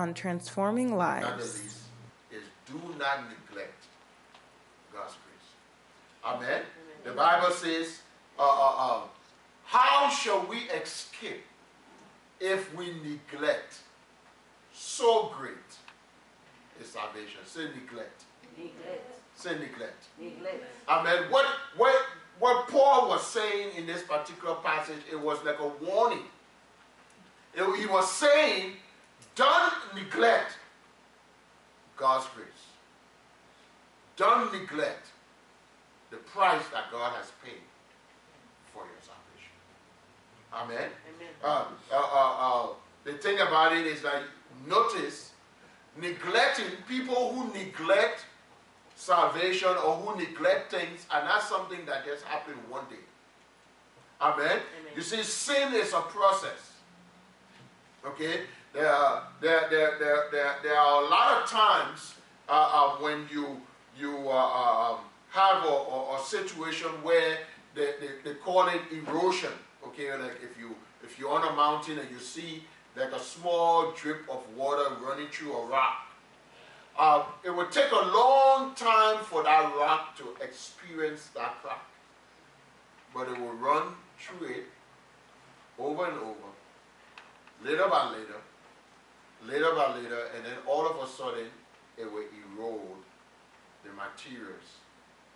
Today on Transforming Not the Lives. least is do not neglect God's grace. Amen. The Bible says, uh, uh, uh, "How shall we escape if we neglect so great is salvation?" Say neglect. Neglect. Say neglect. Neglect. Amen. What what what Paul was saying in this particular passage, it was like a warning. It- he was saying, don't neglect God's grace. Don't neglect the price that God has paid for your salvation. Amen. Amen. Uh, uh, uh, uh, the thing about it is that notice neglecting people who neglect salvation or who neglect things are not something that just happened one day. Amen. Amen. You see, sin is a process. Okay? There are, there, there, there, there, there are a lot of times uh, uh, when you, you uh, um, have a, a, a situation where they, they, they call it erosion. Okay, like if you if you're on a mountain and you see like a small drip of water running through a rock, uh, it would take a long time for that rock to experience that crack. But it will run through it over and over, little by little, little by little, and then all of a sudden it will erode the materials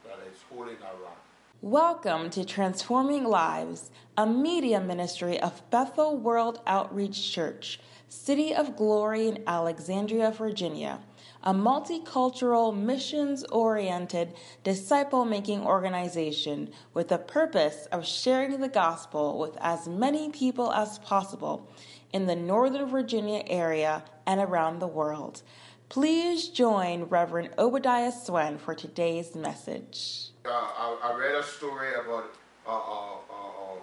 that is holding that rock. Welcome to Transforming Lives, a media ministry of Bethel World Outreach Church, City of Glory in Alexandria, Virginia, a multicultural, missions oriented, disciple making organization with the purpose of sharing the gospel with as many people as possible in the Northern Virginia area and around the world. Please join Reverend Obadiah Swen for today's message. Uh, I, I read a story about uh, uh, uh,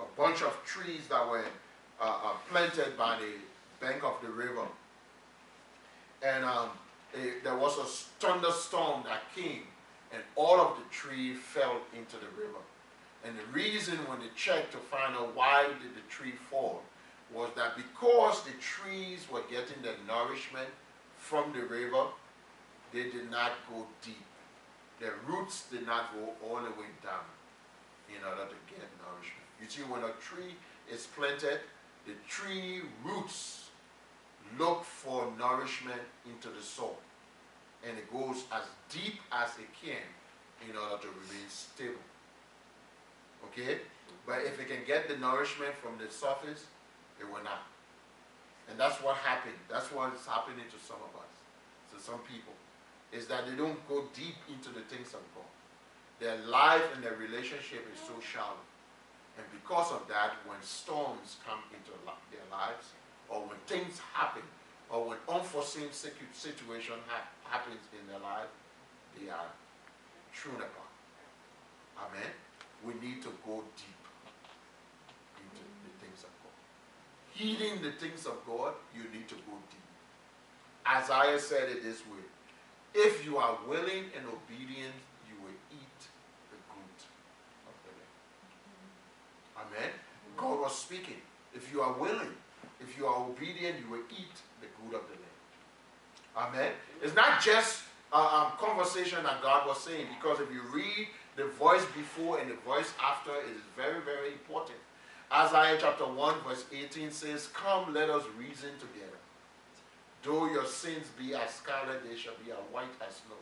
uh, a bunch of trees that were uh, planted by the bank of the river. And um, eh, there was a thunderstorm that came, and all of the trees fell into the river. And the reason when they checked to find out why did the tree fall was that because the trees were getting their nourishment from the river, they did not go deep the roots did not go all the way down in order to get nourishment. You see, when a tree is planted, the tree roots look for nourishment into the soil. And it goes as deep as it can in order to remain stable. Okay? But if it can get the nourishment from the surface, it will not. And that's what happened. That's what is happening to some of us, to some people is that they don't go deep into the things of God. Their life and their relationship is so shallow. And because of that, when storms come into their lives, or when things happen, or when unforeseen situ- situation ha- happens in their life, they are thrown apart. Amen. We need to go deep into the things of God. Heeding the things of God, you need to go deep. Isaiah said it this way if you are willing and obedient, you will eat the good of the land. Amen. God was speaking. If you are willing, if you are obedient, you will eat the good of the land. Amen. It's not just a um, conversation that God was saying, because if you read the voice before and the voice after, it is very, very important. Isaiah chapter 1, verse 18 says, Come, let us reason together. Though your sins be as scarlet, they shall be as white as snow.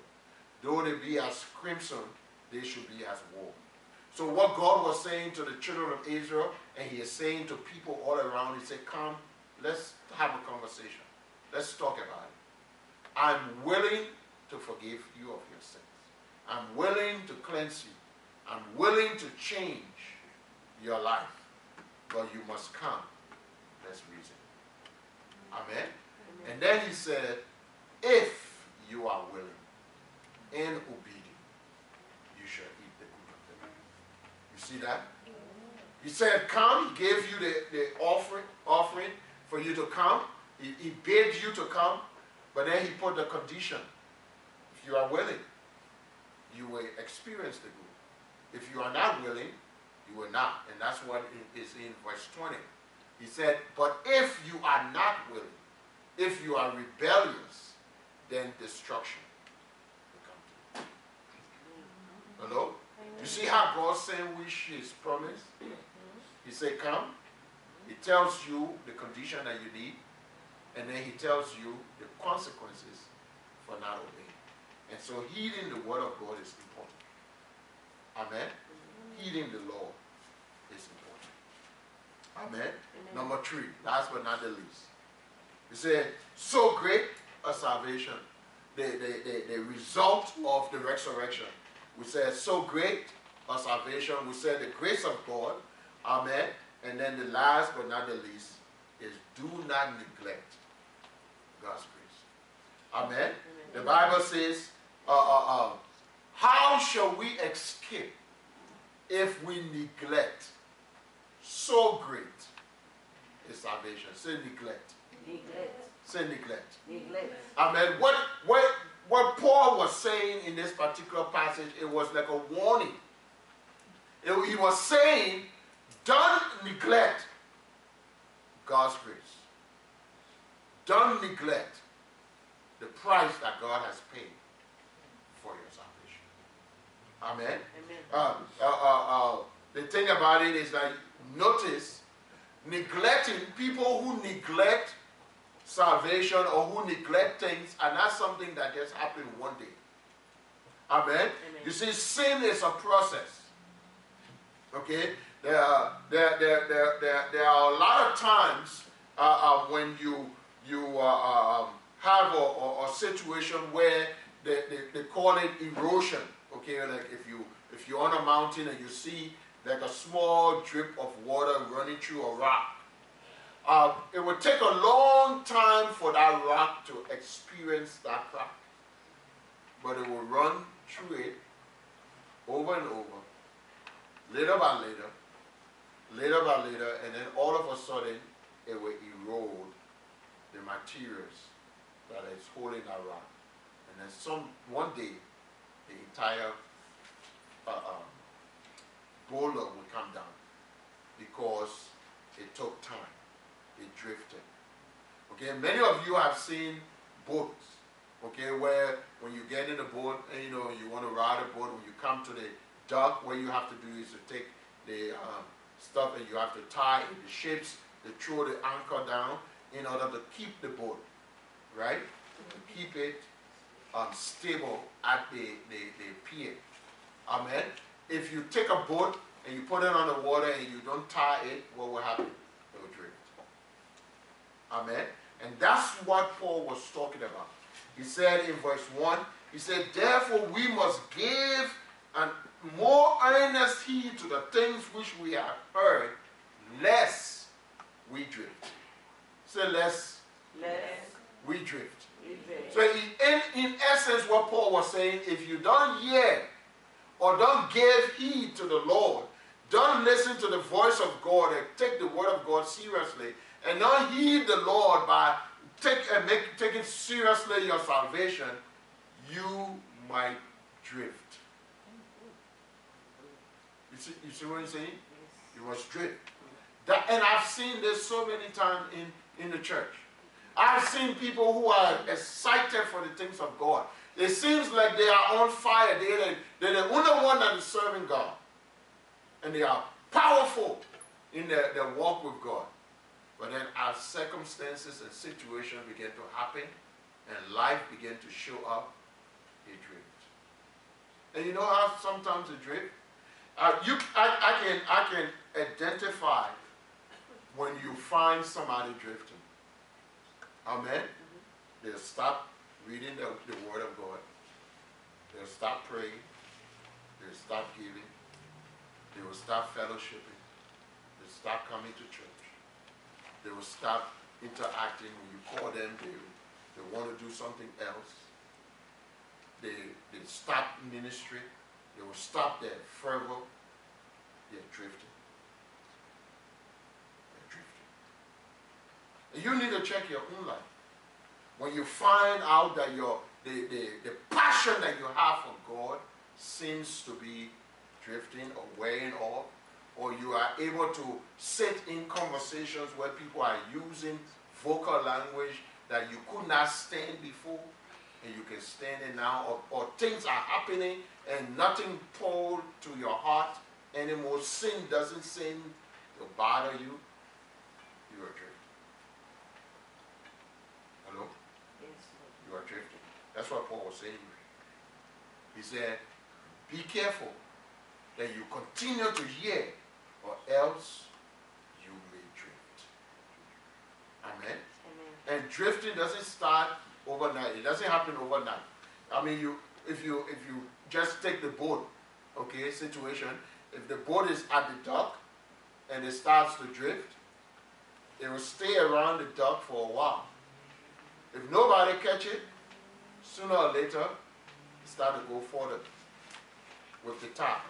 Though they be as crimson, they shall be as wool. So what God was saying to the children of Israel, and he is saying to people all around, he said, come, let's have a conversation. Let's talk about it. I'm willing to forgive you of your sins. I'm willing to cleanse you. I'm willing to change your life. But you must come. Let's reason. Amen. And then he said, if you are willing and obedient, you shall eat the good of the land. You see that? He said, come. He gave you the, the offering, offering for you to come. He, he bid you to come. But then he put the condition. If you are willing, you will experience the good. If you are not willing, you will not. And that's what is in verse 20. He said, but if you are not willing, if you are rebellious, then destruction will come to you. Hello? You see how God sandwiched his promise? He said, Come. He tells you the condition that you need, and then he tells you the consequences for not obeying. And so heeding the word of God is important. Amen? Heeding the law. Amen? Amen. Number three, last but not the least. He said, so great a salvation, the, the, the, the result of the resurrection. We said, so great a salvation. We said, the grace of God. Amen. And then the last but not the least is do not neglect God's grace. Amen. Amen. The Bible says, uh, uh, uh, how shall we escape if we neglect so great a salvation? Say neglect. Neglect. Say neglect. Neglect. Amen. What, what, what Paul was saying in this particular passage, it was like a warning. It, he was saying, don't neglect God's grace. Don't neglect the price that God has paid for your salvation. Amen. Amen. Uh, uh, uh, uh the thing about it is that notice neglecting people who neglect salvation or who neglect things and that's something that just happened one day. Amen? Amen. You see, sin is a process. Okay? There are, there, there, there, there, there are a lot of times uh, uh, when you, you uh, um, have a, a, a, situation where they, they, they call it erosion. Okay, like if you if you're on a mountain and you see like a small drip of water running through a rock, uh, it would take a long time for that rock to experience that crack. But it will run through it over and over, little by little, little by little, and then all of a sudden it will erode the materials that is holding that rock. And then some one day the entire uh, boulder will come down because it took time it drifted. Okay, many of you have seen boats, okay, where when you get in a boat and you know you want to ride a boat, when you come to the dock, what you have to do is to take the um, stuff and you have to tie the ships, to throw the anchor down in order to keep the boat, right? To keep it um, stable at the, the, the pier. Amen. If you take a boat and you put it on the water and you don't tie it, what will happen? It will drift. Amen. And that's what Paul was talking about. He said in verse 1, he said, Therefore we must give and more earnest heed to the things which we have heard, lest we drift. Say, lest, lest we drift. So, in, in essence, what Paul was saying, if you don't hear or don't give heed to the Lord, don't listen to the voice of God and take the word of God seriously, and don't heed the Lord by take and make, taking seriously your salvation, you might drift. You see, you see what I'm saying? You must drift. That, and I've seen this so many times in, in the church. I've seen people who are excited for the things of God. It seems like they are on fire. They're the, they're the only one that is serving God. And they are powerful in their, their walk with God. But then as circumstances and situations begin to happen and life began to show up, it drifts. And you know how sometimes it drifts? Uh, you, I, I, can, I can identify when you find somebody drifting. Amen? Mm-hmm. They'll stop reading the, the Word of God. They'll stop praying. They'll stop giving. They will stop fellowshipping. They'll stop coming to church they will stop interacting. When you call them, they, they want to do something else. They, they stop ministry. They will stop their fervor. They're drifting. They're drifting. And you need to check your own life. When you find out that your the, the, the passion that you have for God seems to be drifting or wearing off, or you are able to sit in conversations where people are using vocal language that you could not stand before and you can stand it now, or, or things are happening and nothing pulled to your heart anymore. Sin doesn't seem to bother you. You are drifting. Hello? Yes, You are drifting. That's what Paul was saying. He said, Be careful that you continue to hear, or else you may drift. Amen. Amen. And drifting doesn't start overnight. It doesn't happen overnight. I mean, you if you if you just take the boat, okay, situation. If the boat is at the dock and it starts to drift, it will stay around the dock for a while. If nobody catch it, sooner or later, it start to go further with the tide.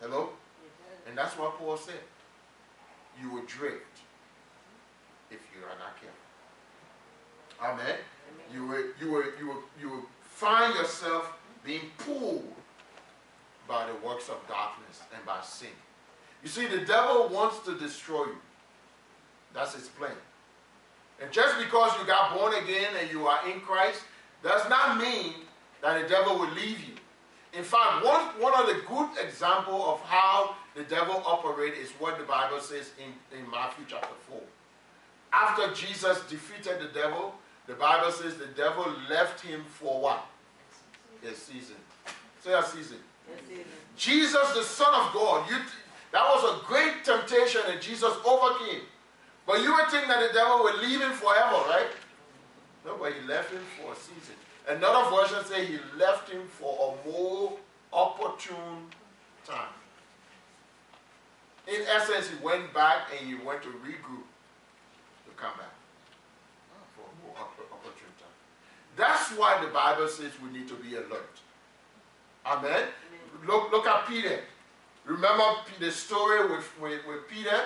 Hello? And that's what Paul said. You will drift if you are not careful. Amen. You will, you will, you will, you will find yourself being pulled by the works of darkness and by sin. You see, the devil wants to destroy you. That's his plan. And just because you got born again and you are in Christ does not mean that the devil will leave you. In fact, one, one of the good example of how the devil operates is what the Bible says in, in Matthew chapter 4. After Jesus defeated the devil, the Bible says the devil left him for what? A season. Say a season. Yes, amen. Jesus, the Son of God, you, that was a great temptation and Jesus overcame. But you would think that the devil would leave him forever, right? No, but he left him for a season. Another version say he left him for a more opportune time. In essence, he went back and he went to regroup to come back uh, for a more opportune time. That's why the Bible says we need to be alert. Amen. Look, look at Peter. Remember the story with, with, with Peter?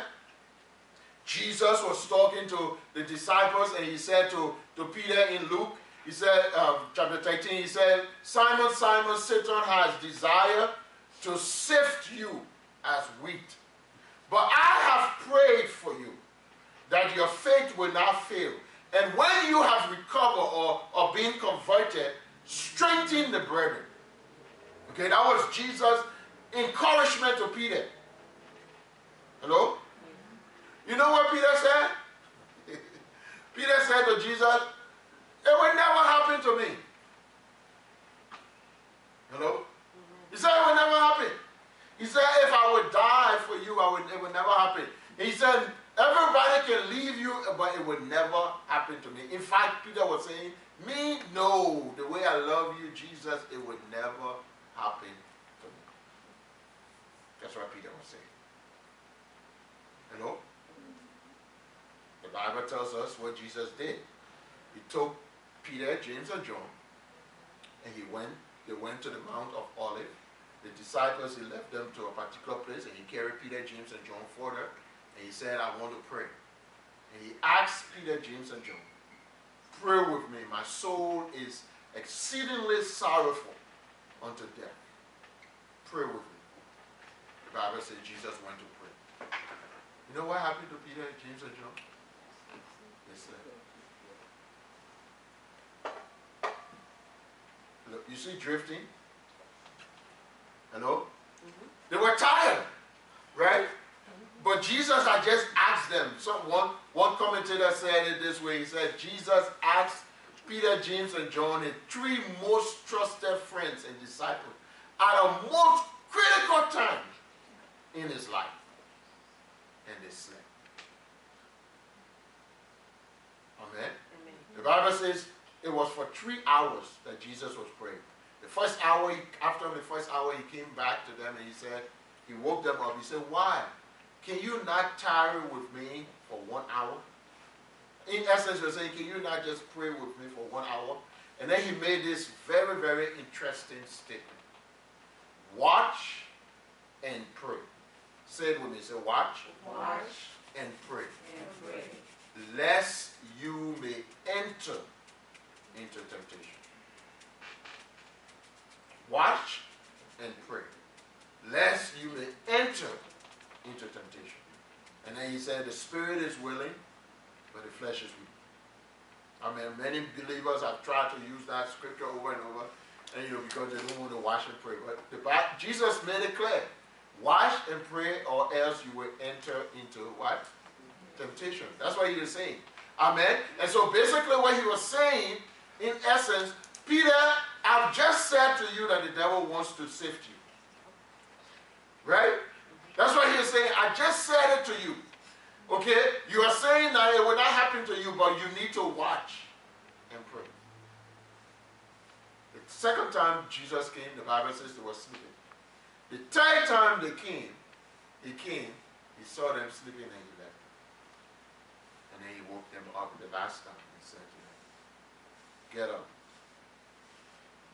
Jesus was talking to the disciples and he said to, to Peter in Luke, he said, um, chapter 13, he said, Simon, Simon, Satan has desire to sift you as wheat. But I have prayed for you that your faith will not fail. And when you have recovered or, or been converted, strengthen the brethren. Okay, that was Jesus' encouragement to Peter. Hello? You know what Peter said? Peter said to Jesus, It will never happen to me. Hello? He said, It will never happen. He said, If I would die for you, I would, it would never happen. He said, Everybody can leave you, but it would never happen to me. In fact, Peter was saying, Me, no. The way I love you, Jesus, it would never happen to me. That's what Peter was saying. Hello? The Tells us what Jesus did. He took Peter, James, and John, and he went. They went to the Mount of Olive. The disciples, he left them to a particular place, and he carried Peter, James, and John further, and he said, "I want to pray." And he asked Peter, James, and John, "Pray with me. My soul is exceedingly sorrowful unto death. Pray with me." The Bible says Jesus went to pray. You know what happened to Peter, James, and John? Slept. Look, you see drifting? Hello? They were tired, right? But Jesus had just asked them. Some, one, one commentator said it this way. He said, Jesus asked Peter, James, and John, his three most trusted friends and disciples, at a most critical time in his life. And they slept. Amen. Amen. The Bible says it was for three hours that Jesus was praying. The first hour, after the first hour, he came back to them and he said, he woke them up. He said, Why? Can you not tarry with me for one hour? In essence, you're saying, Can you not just pray with me for one hour? And then he made this very, very interesting statement Watch and pray. Say it with me. Say, Watch Watch and pray and pray. Lest you may enter into temptation. Watch and pray, lest you may enter into temptation. And then he said, The spirit is willing, but the flesh is weak. I mean, many believers have tried to use that scripture over and over, and you know, because they don't want to wash and pray. But the Bible, Jesus made it clear: wash and pray, or else you will enter into what? Temptation. That's what he was saying. Amen. And so basically, what he was saying, in essence, Peter, I've just said to you that the devil wants to sift you. Right? That's what he is saying. I just said it to you. Okay? You are saying that it will not happen to you, but you need to watch and pray. The second time Jesus came, the Bible says they were sleeping. The third time they came, he came, he saw them sleeping and he. Then he woke them up the last time and said to them, Get up.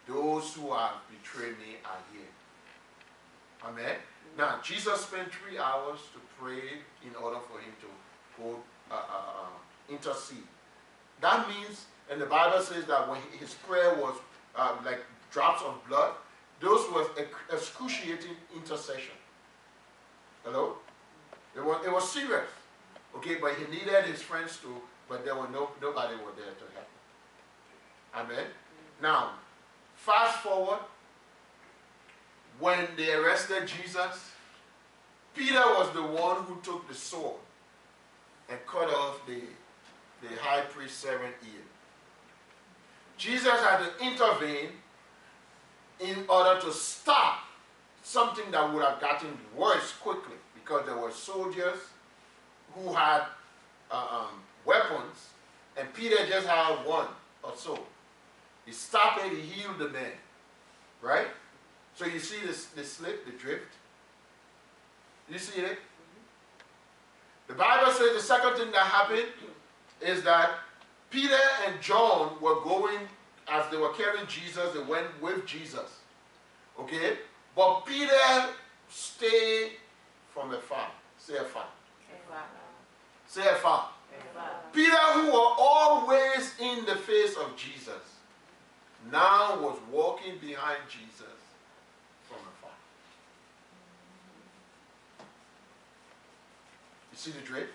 Those who have betrayed me are here. Amen. Now, Jesus spent three hours to pray in order for him to go uh, uh, uh, intercede. That means, and the Bible says that when his prayer was uh, like drops of blood, those was excruciating intercession. Hello? It was, it was serious. Okay, but he needed his friends to, but there were no nobody were there to help. Amen. Now, fast forward when they arrested Jesus, Peter was the one who took the sword and cut off the, the high priest's servant ear. Jesus had to intervene in order to stop something that would have gotten worse quickly because there were soldiers who had uh, um, weapons and Peter just had one or so. He stopped it, he healed the man. Right? So you see this, the slip, the drift? You see it? The Bible says the second thing that happened is that Peter and John were going, as they were carrying Jesus, they went with Jesus. Okay? But Peter stayed from afar. Say afar. Say afar. Peter, who was always in the face of Jesus, now was walking behind Jesus from afar. You see the drift?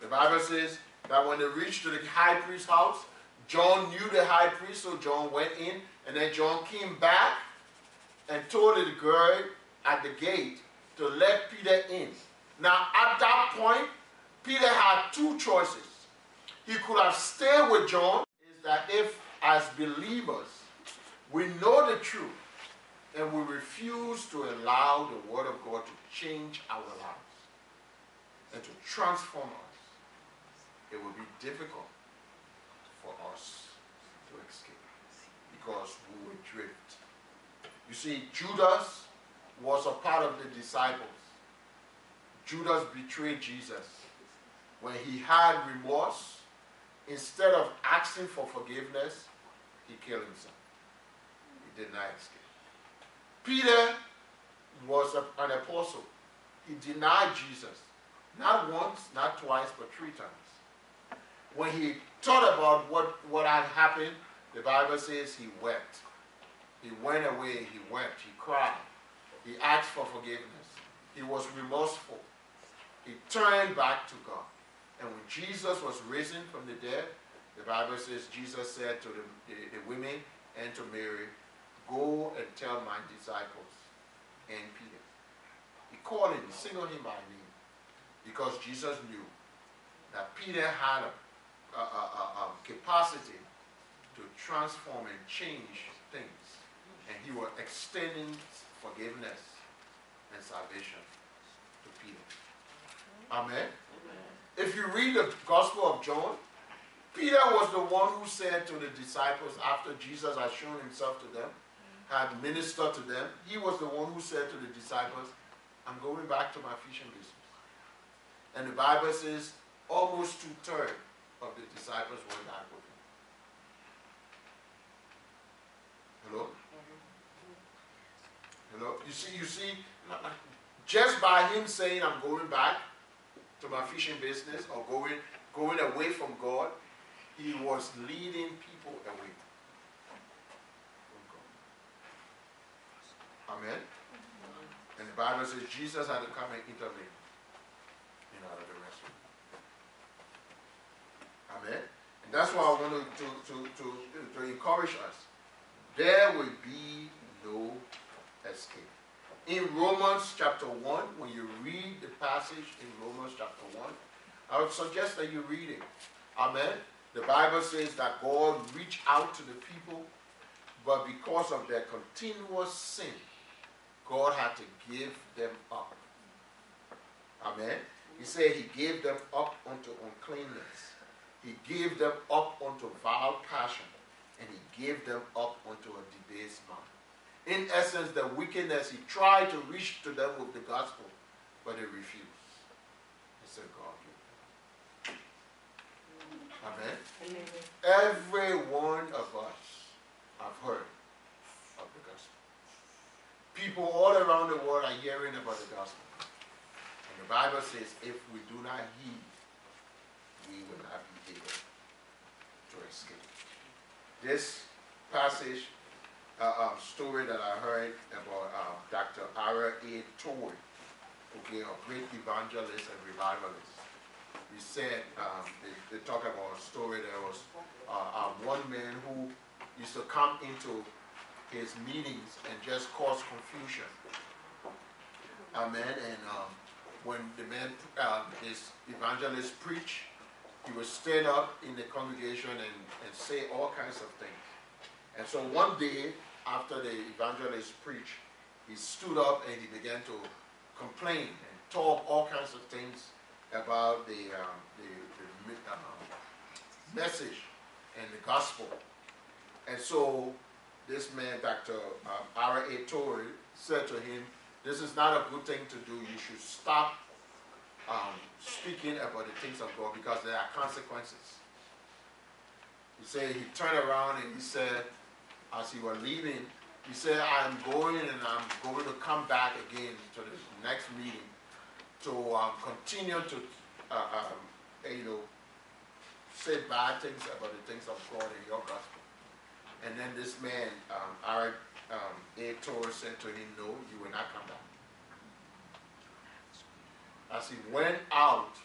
The Bible says that when they reached to the high priest's house, John knew the high priest, so John went in, and then John came back and told the girl at the gate to let Peter in. Now, at that point, Peter had two choices. He could have stayed with John, is that if, as believers, we know the truth and we refuse to allow the Word of God to change our lives and to transform us, it will be difficult for us to escape because we will drift. You see, Judas was a part of the disciples. Judas betrayed Jesus. When he had remorse, instead of asking for forgiveness, he killed himself. He did not escape. Peter was a, an apostle. He denied Jesus. Not once, not twice, but three times. When he thought about what, what had happened, the Bible says he wept. He went away, he wept, he cried. He asked for forgiveness. He was remorseful. He turned back to God. And when Jesus was risen from the dead, the Bible says Jesus said to the, the, the women and to Mary, Go and tell my disciples and Peter. He called him, singled him by name. Because Jesus knew that Peter had a, a, a, a capacity to transform and change things. And he was extending forgiveness and salvation. Amen. If you read the Gospel of John, Peter was the one who said to the disciples after Jesus had shown himself to them, had ministered to them, he was the one who said to the disciples, I'm going back to my fishing business. And the Bible says almost two thirds of the disciples were back with him. Hello? Hello? You see, you see, just by him saying I'm going back to my fishing business or going going away from God, he was leading people away. Amen. And the Bible says Jesus had to come and intervene in order to rescue. Amen. And that's why I want to, to, to, to, to encourage us. There will be no escape. In Romans chapter 1, when you read the passage in Romans chapter 1, I would suggest that you read it. Amen. The Bible says that God reached out to the people, but because of their continuous sin, God had to give them up. Amen. He said he gave them up unto uncleanness. He gave them up unto vile passion. And he gave them up unto a debased mind. In essence, the wickedness, he tried to reach to them with the gospel, but they refused. He said, God, Amen. Amen. Every one of us have heard of the gospel. People all around the world are hearing about the gospel. And the Bible says, if we do not heed, we will not be able to escape. This passage, uh, um, story that I heard about uh, Dr. Ara A. Torrey, okay, a great evangelist and revivalist he said, um, they, they talk about a story. There was uh, um, one man who used to come into his meetings and just cause confusion. Amen. And um, when the man, this evangelist preach, he would stand up in the congregation and, and say all kinds of things. And so one day, after the evangelist preached, he stood up and he began to complain and talk all kinds of things about the, um, the, the um, message and the gospel. And so this man, Dr. Um, R.A. Torrey, said to him, this is not a good thing to do. You should stop um, speaking about the things of God because there are consequences. He said, he turned around and he said, as he was leaving, he said, I'm going and I'm going to come back again to the next meeting to um, continue to, uh, um, you know, say bad things about the things of God in your gospel. And then this man, um, our um, Torrey said to him, no, you will not come back. As he went out,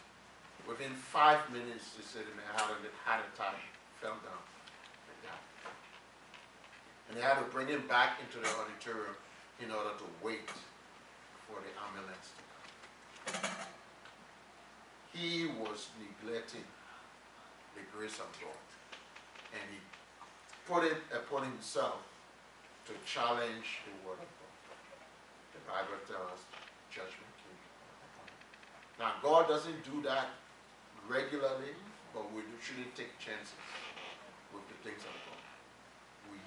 within five minutes, he said man had a heart attack, fell down. And they had to bring him back into the auditorium in order to wait for the ambulance to come. he was neglecting the grace of God. And he put it upon himself to challenge the word of God. The Bible tells us judgment came. Now, God doesn't do that regularly, but we shouldn't take chances with the things of God.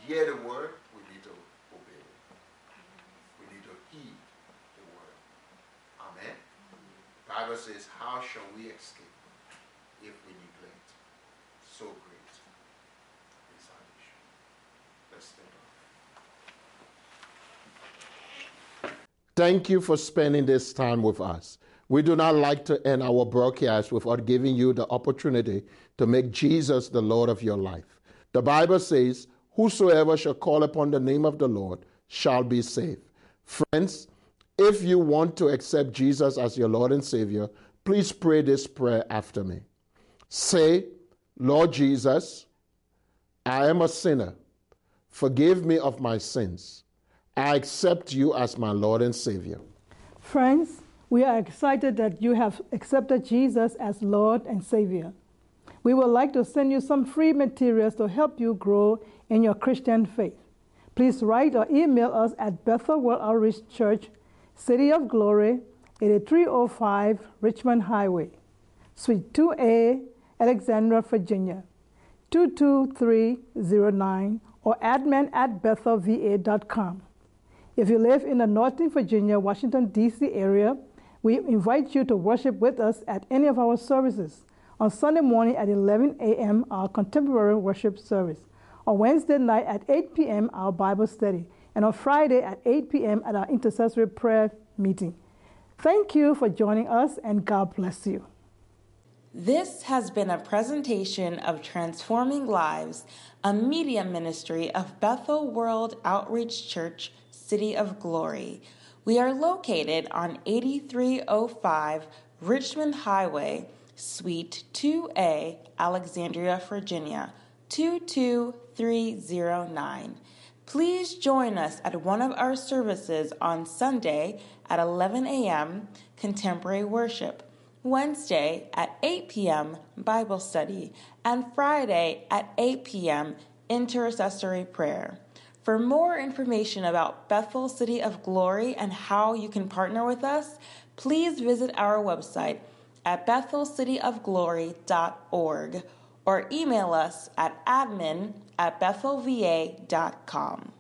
Hear the word, we need to obey it. We need to heed the word. Amen. The Bible says, How shall we escape if we neglect so great a salvation? Let's think Thank you for spending this time with us. We do not like to end our broadcast without giving you the opportunity to make Jesus the Lord of your life. The Bible says, Whosoever shall call upon the name of the Lord shall be saved. Friends, if you want to accept Jesus as your Lord and Savior, please pray this prayer after me. Say, Lord Jesus, I am a sinner. Forgive me of my sins. I accept you as my Lord and Savior. Friends, we are excited that you have accepted Jesus as Lord and Savior. We would like to send you some free materials to help you grow in your Christian faith. Please write or email us at Bethel World Outreach Church City of Glory, 8305 Richmond Highway, Suite 2A, Alexandria, Virginia, 22309, or admin at bethelva.com. If you live in the Northern Virginia, Washington, D.C. area, we invite you to worship with us at any of our services. On Sunday morning at 11 a.m., our contemporary worship service. On Wednesday night at 8 p.m., our Bible study and on Friday at 8 p.m. at our intercessory prayer meeting. Thank you for joining us, and God bless you. This has been a presentation of Transforming Lives, a media ministry of Bethel World Outreach Church, City of Glory. We are located on 8305 Richmond Highway, Suite 2A, Alexandria, Virginia 22309. Please join us at one of our services on Sunday at 11 a.m. Contemporary Worship, Wednesday at 8 p.m. Bible Study, and Friday at 8 p.m. Intercessory Prayer. For more information about Bethel City of Glory and how you can partner with us, please visit our website at bethelcityofglory.org or email us at admin at bethelva.com.